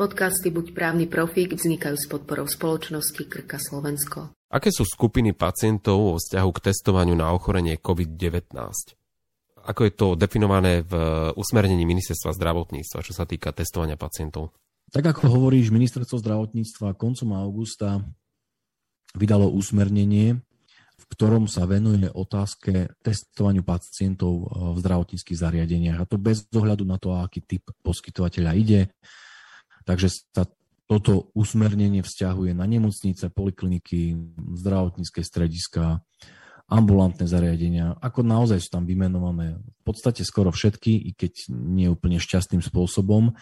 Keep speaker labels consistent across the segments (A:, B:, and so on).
A: Podcasty Buď právny profík vznikajú s podporou spoločnosti Krka Slovensko.
B: Aké sú skupiny pacientov vo vzťahu k testovaniu na ochorenie COVID-19? Ako je to definované v usmernení ministerstva zdravotníctva, čo sa týka testovania pacientov?
C: Tak ako hovoríš, ministerstvo zdravotníctva koncom augusta vydalo usmernenie, v ktorom sa venuje otázke testovaniu pacientov v zdravotníckých zariadeniach. A to bez ohľadu na to, aký typ poskytovateľa ide, Takže sa toto usmernenie vzťahuje na nemocnice, polikliniky, zdravotnícke strediska, ambulantné zariadenia, ako naozaj sú tam vymenované v podstate skoro všetky, i keď nie úplne šťastným spôsobom.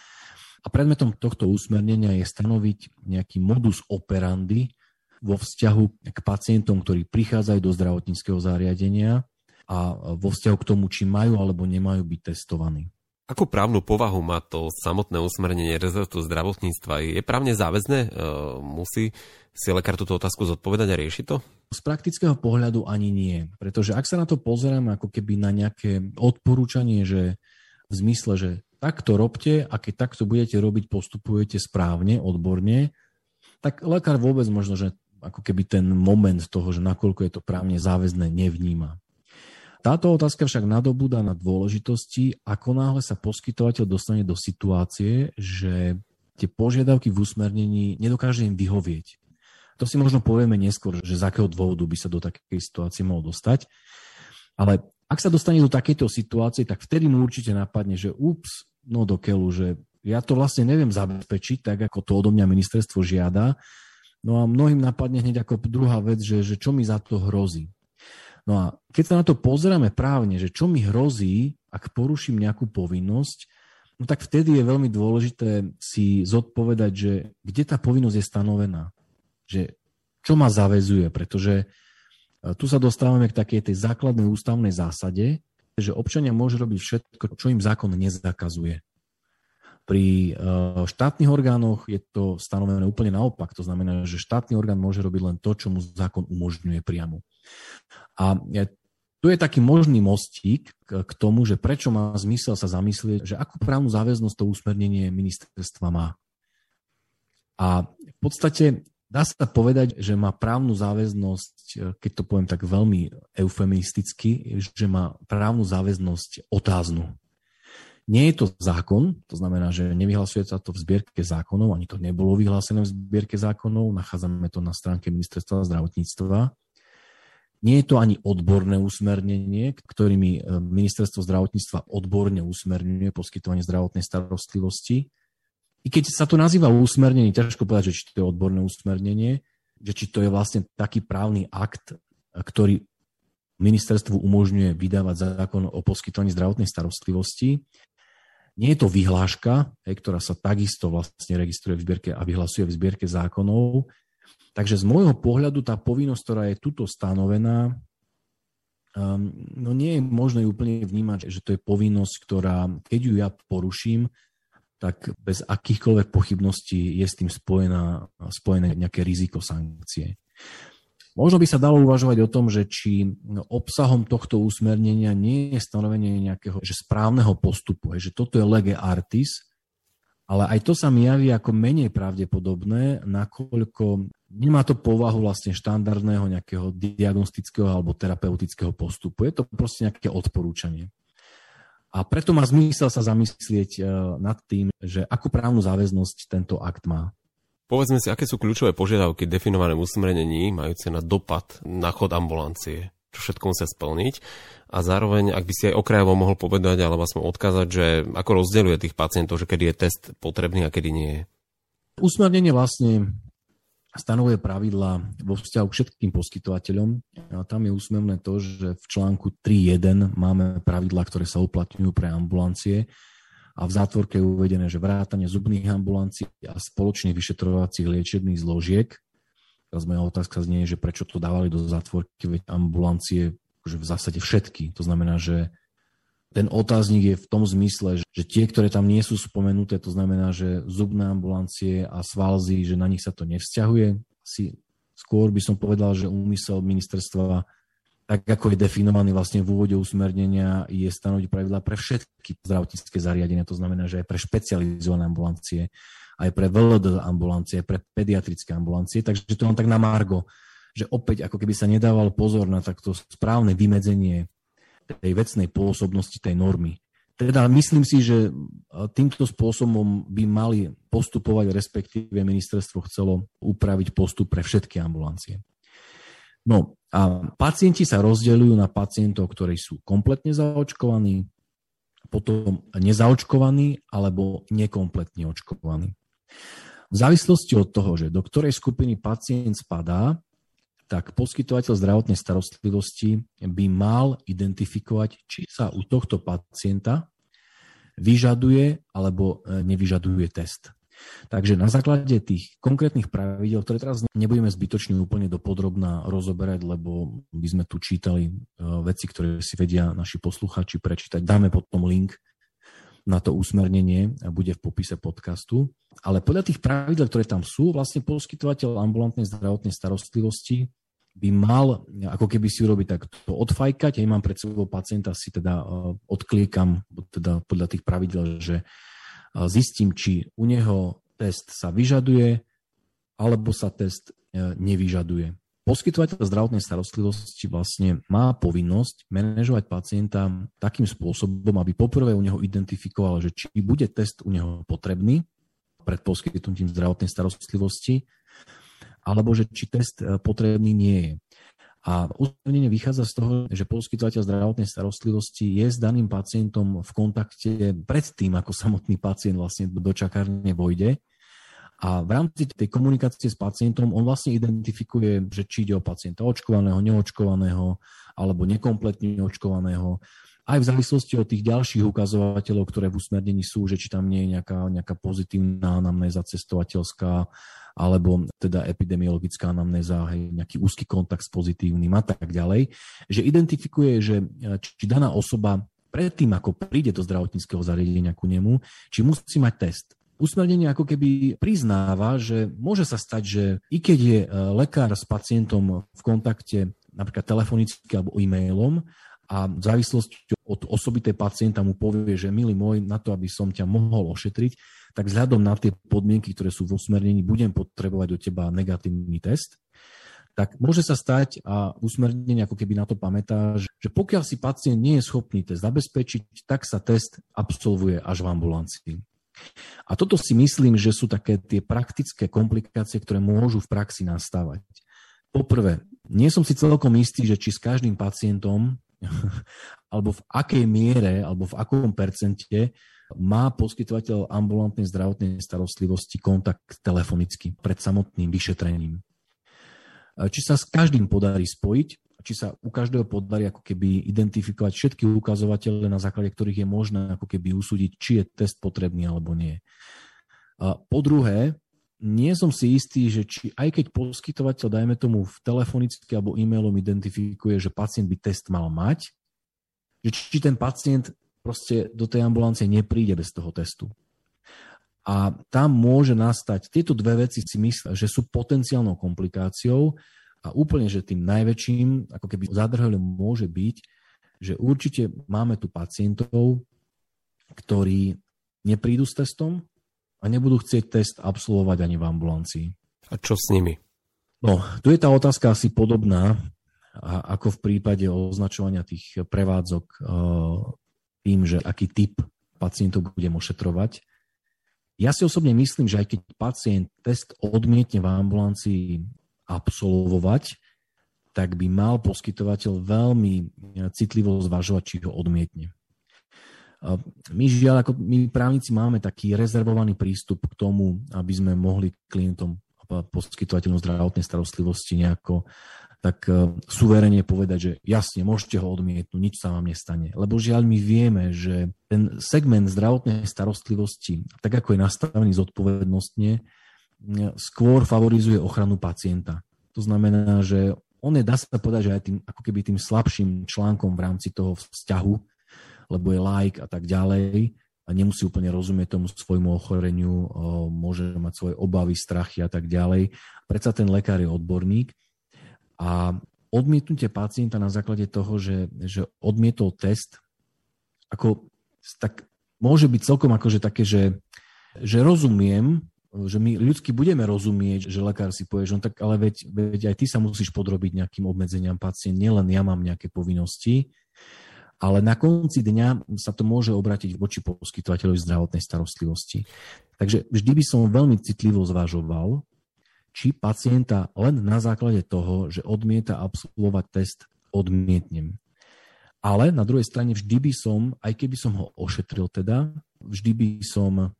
C: A predmetom tohto usmernenia je stanoviť nejaký modus operandi vo vzťahu k pacientom, ktorí prichádzajú do zdravotníckého zariadenia a vo vzťahu k tomu, či majú alebo nemajú byť testovaní.
B: Akú právnu povahu má to samotné usmernenie rezortu zdravotníctva? Je právne záväzné? E, musí si lekár túto otázku zodpovedať a riešiť to?
C: Z praktického pohľadu ani nie. Pretože ak sa na to pozeráme ako keby na nejaké odporúčanie, že v zmysle, že takto robte a keď takto budete robiť, postupujete správne, odborne, tak lekár vôbec možno, že ako keby ten moment toho, že nakoľko je to právne záväzné, nevníma. Táto otázka však nadobúda na dôležitosti, ako náhle sa poskytovateľ dostane do situácie, že tie požiadavky v usmernení nedokáže im vyhovieť. To si možno povieme neskôr, že z akého dôvodu by sa do takej situácie mohol dostať. Ale ak sa dostane do takejto situácie, tak vtedy mu určite napadne, že ups, no do keľu, že ja to vlastne neviem zabezpečiť, tak ako to odo mňa ministerstvo žiada. No a mnohým napadne hneď ako druhá vec, že, že čo mi za to hrozí. No a keď sa na to pozeráme právne, že čo mi hrozí, ak poruším nejakú povinnosť, no tak vtedy je veľmi dôležité si zodpovedať, že kde tá povinnosť je stanovená. Že čo ma zavezuje, pretože e, tu sa dostávame k takej tej základnej ústavnej zásade, že občania môžu robiť všetko, čo im zákon nezakazuje. Pri e, štátnych orgánoch je to stanovené úplne naopak. To znamená, že štátny orgán môže robiť len to, čo mu zákon umožňuje priamo. A tu je taký možný mostík k tomu, že prečo má zmysel sa zamyslieť, že akú právnu záväznosť to usmernenie ministerstva má. A v podstate dá sa povedať, že má právnu záväznosť, keď to poviem tak veľmi eufemisticky, že má právnu záväznosť otáznu. Nie je to zákon, to znamená, že nevyhlasuje sa to v zbierke zákonov, ani to nebolo vyhlásené v zbierke zákonov, nachádzame to na stránke ministerstva zdravotníctva. Nie je to ani odborné usmernenie, ktorými e, ministerstvo zdravotníctva odborne usmerňuje poskytovanie zdravotnej starostlivosti. I keď sa to nazýva usmernenie, ťažko povedať, že či to je odborné usmernenie, že či to je vlastne taký právny akt, e, ktorý ministerstvu umožňuje vydávať zákon o poskytovaní zdravotnej starostlivosti. Nie je to vyhláška, ktorá sa takisto vlastne registruje v zbierke a vyhlasuje v zbierke zákonov, Takže z môjho pohľadu tá povinnosť, ktorá je tuto stanovená, um, no nie je možné úplne vnímať, že to je povinnosť, ktorá, keď ju ja poruším, tak bez akýchkoľvek pochybností je s tým spojená, spojené nejaké riziko sankcie. Možno by sa dalo uvažovať o tom, že či obsahom tohto usmernenia nie je stanovenie nejakého že správneho postupu, že toto je lege artis, ale aj to sa mi javí ako menej pravdepodobné, nakoľko nemá to povahu vlastne štandardného nejakého diagnostického alebo terapeutického postupu. Je to proste nejaké odporúčanie. A preto má zmysel sa zamyslieť e, nad tým, že akú právnu záväznosť tento akt má.
B: Povedzme si, aké sú kľúčové požiadavky definované v usmernení majúce na dopad na chod ambulancie čo všetko musia splniť. A zároveň, ak by si aj okrajovo mohol povedať, alebo aspoň odkázať, že ako rozdeľuje tých pacientov, že kedy je test potrebný a kedy nie je.
C: Usmernenie vlastne stanovuje pravidla vo vzťahu k všetkým poskytovateľom. A tam je úsmevné to, že v článku 3.1 máme pravidla, ktoré sa uplatňujú pre ambulancie a v zátvorke je uvedené, že vrátanie zubných ambulancií a spoločne vyšetrovacích liečebných zložiek Teraz moja otázka znie, že prečo to dávali do zátvorky, veď ambulancie že v zásade všetky. To znamená, že ten otáznik je v tom zmysle, že tie, ktoré tam nie sú spomenuté, to znamená, že zubné ambulancie a svalzy, že na nich sa to nevzťahuje. Asi skôr by som povedal, že úmysel ministerstva, tak ako je definovaný vlastne v úvode usmernenia, je stanoviť pravidla pre všetky zdravotnícke zariadenia. To znamená, že aj pre špecializované ambulancie aj pre VLD ambulancie, pre pediatrické ambulancie, takže to len tak na margo, že opäť ako keby sa nedával pozor na takto správne vymedzenie tej vecnej pôsobnosti tej normy. Teda myslím si, že týmto spôsobom by mali postupovať, respektíve ministerstvo chcelo upraviť postup pre všetky ambulancie. No a pacienti sa rozdeľujú na pacientov, ktorí sú kompletne zaočkovaní, potom nezaočkovaní alebo nekompletne očkovaní. V závislosti od toho, že do ktorej skupiny pacient spadá, tak poskytovateľ zdravotnej starostlivosti by mal identifikovať, či sa u tohto pacienta vyžaduje alebo nevyžaduje test. Takže na základe tých konkrétnych pravidel, ktoré teraz nebudeme zbytočne úplne dopodrobná rozoberať, lebo by sme tu čítali e, veci, ktoré si vedia naši posluchači prečítať. Dáme potom link na to usmernenie a bude v popise podcastu. Ale podľa tých pravidel, ktoré tam sú, vlastne poskytovateľ ambulantnej zdravotnej starostlivosti by mal ako keby si urobiť takto odfajkať. Ja mám pred sebou pacienta, si teda uh, odkliekam teda podľa tých pravidel, že zistím, či u neho test sa vyžaduje, alebo sa test uh, nevyžaduje. Poskytovateľ zdravotnej starostlivosti vlastne má povinnosť manažovať pacienta takým spôsobom, aby poprvé u neho identifikoval, že či bude test u neho potrebný pred poskytnutím zdravotnej starostlivosti, alebo že či test e, potrebný nie je. A usmernenie vychádza z toho, že poskytovateľ zdravotnej starostlivosti je s daným pacientom v kontakte predtým, ako samotný pacient vlastne do čakárne vojde. A v rámci tej komunikácie s pacientom on vlastne identifikuje, že či ide o pacienta očkovaného, neočkovaného alebo nekompletne očkovaného aj v závislosti od tých ďalších ukazovateľov, ktoré v usmernení sú, že či tam nie je nejaká, nejaká pozitívna anamnéza cestovateľská, alebo teda epidemiologická anamnéza, hej, nejaký úzky kontakt s pozitívnym a tak ďalej, že identifikuje, že či daná osoba predtým, ako príde do zdravotníckého zariadenia ku nemu, či musí mať test. Usmernenie ako keby priznáva, že môže sa stať, že i keď je e, lekár s pacientom v kontakte napríklad telefonicky alebo e-mailom a v závislosti od osobitej pacienta mu povie, že milý môj, na to, aby som ťa mohol ošetriť, tak vzhľadom na tie podmienky, ktoré sú v usmernení, budem potrebovať od teba negatívny test, tak môže sa stať, a usmernenie ako keby na to pamätá, že pokiaľ si pacient nie je schopný test zabezpečiť, tak sa test absolvuje až v ambulancii. A toto si myslím, že sú také tie praktické komplikácie, ktoré môžu v praxi nastávať. Poprvé, nie som si celkom istý, že či s každým pacientom alebo v akej miere, alebo v akom percente má poskytovateľ ambulantnej zdravotnej starostlivosti kontakt telefonicky pred samotným vyšetrením. Či sa s každým podarí spojiť, či sa u každého podarí ako keby identifikovať všetky ukazovatele, na základe ktorých je možné ako keby usúdiť, či je test potrebný alebo nie. Po druhé, nie som si istý, že či aj keď poskytovateľ, dajme tomu, v telefonicky alebo e-mailom identifikuje, že pacient by test mal mať, že či ten pacient proste do tej ambulancie nepríde bez toho testu. A tam môže nastať, tieto dve veci si myslím, že sú potenciálnou komplikáciou a úplne, že tým najväčším, ako keby zadrhelom môže byť, že určite máme tu pacientov, ktorí neprídu s testom, a nebudú chcieť test absolvovať ani v ambulancii.
B: A čo s nimi?
C: No, tu je tá otázka asi podobná, ako v prípade označovania tých prevádzok e, tým, že aký typ pacientov budem ošetrovať. Ja si osobne myslím, že aj keď pacient test odmietne v ambulancii absolvovať, tak by mal poskytovateľ veľmi citlivo zvažovať, či ho odmietne. My žiaľ, ako my právnici máme taký rezervovaný prístup k tomu, aby sme mohli klientom poskytovateľom zdravotnej starostlivosti nejako tak uh, suverene povedať, že jasne, môžete ho odmietnúť, nič sa vám nestane. Lebo žiaľ my vieme, že ten segment zdravotnej starostlivosti, tak ako je nastavený zodpovednostne, skôr favorizuje ochranu pacienta. To znamená, že on je, dá sa povedať, že aj tým, ako keby tým slabším článkom v rámci toho vzťahu, lebo je like a tak ďalej a nemusí úplne rozumieť tomu svojmu ochoreniu, môže mať svoje obavy, strachy a tak ďalej. Predsa ten lekár je odborník a odmietnutie pacienta na základe toho, že, že odmietol test, ako tak môže byť celkom akože také, že, že rozumiem, že my ľudsky budeme rozumieť, že lekár si povie, že no tak ale veď, veď aj ty sa musíš podrobiť nejakým obmedzeniam pacient, nielen ja mám nejaké povinnosti, ale na konci dňa sa to môže obratiť voči poskytovateľovi zdravotnej starostlivosti. Takže vždy by som veľmi citlivo zvažoval, či pacienta len na základe toho, že odmieta absolvovať test, odmietnem. Ale na druhej strane vždy by som, aj keby som ho ošetril teda, vždy by som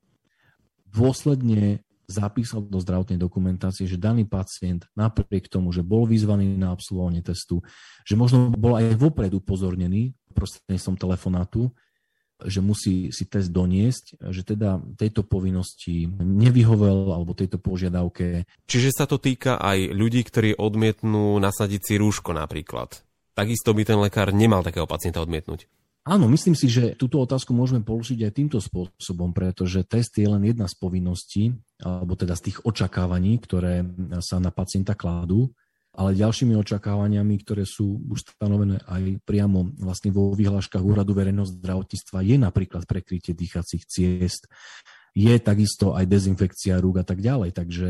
C: dôsledne zapísal do zdravotnej dokumentácie, že daný pacient napriek tomu, že bol vyzvaný na absolvovanie testu, že možno bol aj vopred upozornený prostredníctvom telefonátu, že musí si test doniesť, že teda tejto povinnosti nevyhovel alebo tejto požiadavke.
B: Čiže sa to týka aj ľudí, ktorí odmietnú nasadiť si rúško napríklad. Takisto by ten lekár nemal takého pacienta odmietnúť.
C: Áno, myslím si, že túto otázku môžeme položiť aj týmto spôsobom, pretože test je len jedna z povinností, alebo teda z tých očakávaní, ktoré sa na pacienta kládú, ale ďalšími očakávaniami, ktoré sú už stanovené aj priamo vlastne vo vyhláškach Úradu verejného zdravotníctva, je napríklad prekrytie dýchacích ciest, je takisto aj dezinfekcia rúk a tak ďalej. Takže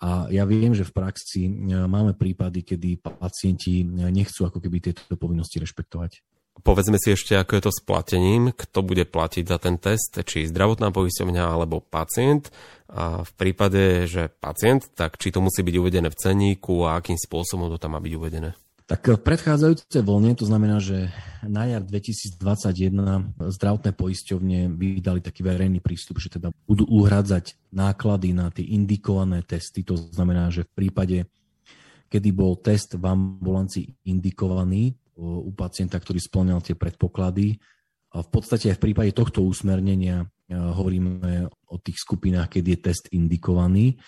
C: a ja viem, že v praxi máme prípady, kedy pacienti nechcú ako keby tieto povinnosti rešpektovať.
B: Povedzme si ešte, ako je to s platením, kto bude platiť za ten test, či zdravotná poisťovňa alebo pacient. A v prípade, že pacient, tak či to musí byť uvedené v ceníku a akým spôsobom to tam má byť uvedené.
C: Tak v predchádzajúce voľne, to znamená, že na jar 2021 zdravotné poisťovne vydali taký verejný prístup, že teda budú uhradzať náklady na tie indikované testy. To znamená, že v prípade, kedy bol test v ambulancii indikovaný, u pacienta, ktorý splňal tie predpoklady. V podstate aj v prípade tohto usmernenia hovoríme o tých skupinách, keď je test indikovaný.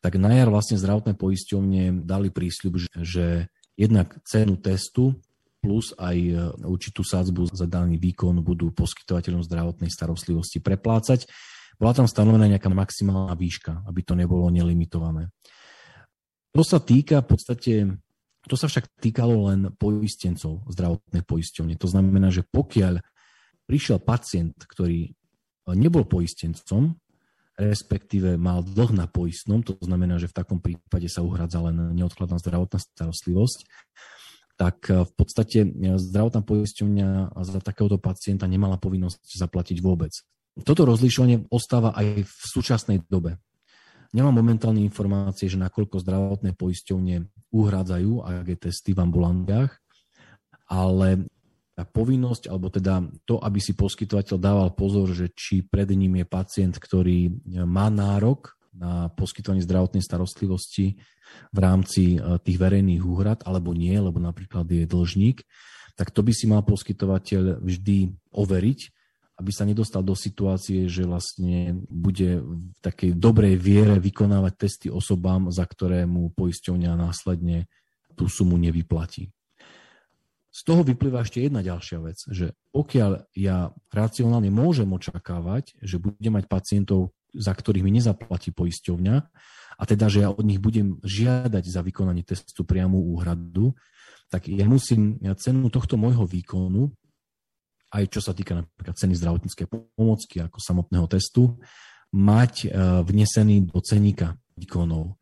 C: Tak na jar vlastne zdravotné poisťovne dali prísľub, že jednak cenu testu plus aj e, určitú sádzbu za daný výkon budú poskytovateľom zdravotnej starostlivosti preplácať. Bola tam stanovená nejaká maximálna výška, aby to nebolo nelimitované. To sa týka v podstate to sa však týkalo len poistencov zdravotnej poisťovne. To znamená, že pokiaľ prišiel pacient, ktorý nebol poistencom, respektíve mal dlh na poistnom, to znamená, že v takom prípade sa uhradza len neodkladná zdravotná starostlivosť, tak v podstate zdravotná poisťovňa za takéhoto pacienta nemala povinnosť zaplatiť vôbec. Toto rozlišovanie ostáva aj v súčasnej dobe. Nemám momentálne informácie, že nakoľko zdravotné poisťovne uhrádzajú AG testy v ambulantiách, ale tá povinnosť, alebo teda to, aby si poskytovateľ dával pozor, že či pred ním je pacient, ktorý má nárok na poskytovanie zdravotnej starostlivosti v rámci e, tých verejných úhrad, alebo nie, lebo napríklad je dlžník, tak to by si mal poskytovateľ vždy overiť, aby sa nedostal do situácie, že vlastne bude v takej dobrej viere vykonávať testy osobám, za ktoré mu poisťovňa následne tú sumu nevyplatí. Z toho vyplýva ešte jedna ďalšia vec, že pokiaľ ja racionálne môžem očakávať, že budem mať pacientov, za ktorých mi nezaplatí poisťovňa, a teda, že ja od nich budem žiadať za vykonanie testu priamu úhradu, tak ja musím cenu tohto môjho výkonu aj čo sa týka napríklad ceny zdravotníckej pomocky ako samotného testu, mať e, vnesený do ceníka výkonov.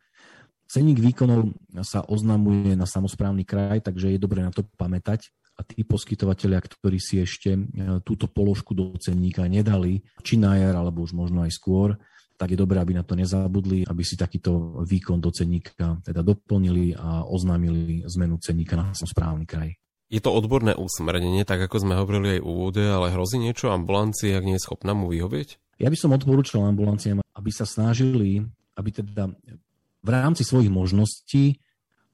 C: Ceník výkonov sa oznamuje na samozprávny kraj, takže je dobré na to pamätať. A tí poskytovateľia, ktorí si ešte e, túto položku do cenníka nedali, či na jar, alebo už možno aj skôr, tak je dobré, aby na to nezabudli, aby si takýto výkon do cenníka teda doplnili a oznámili zmenu cenníka na správny kraj.
B: Je to odborné usmernenie, tak ako sme hovorili aj úvode, ale hrozí niečo ambulancii, ak nie je schopná mu vyhovieť?
C: Ja by som odporúčal ambulanciám, aby sa snažili, aby teda v rámci svojich možností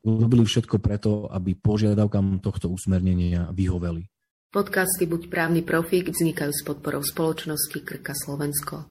C: urobili všetko preto, aby požiadavkám tohto usmernenia vyhoveli.
A: Podcasty Buď právny profík vznikajú s podporou spoločnosti Krka Slovensko.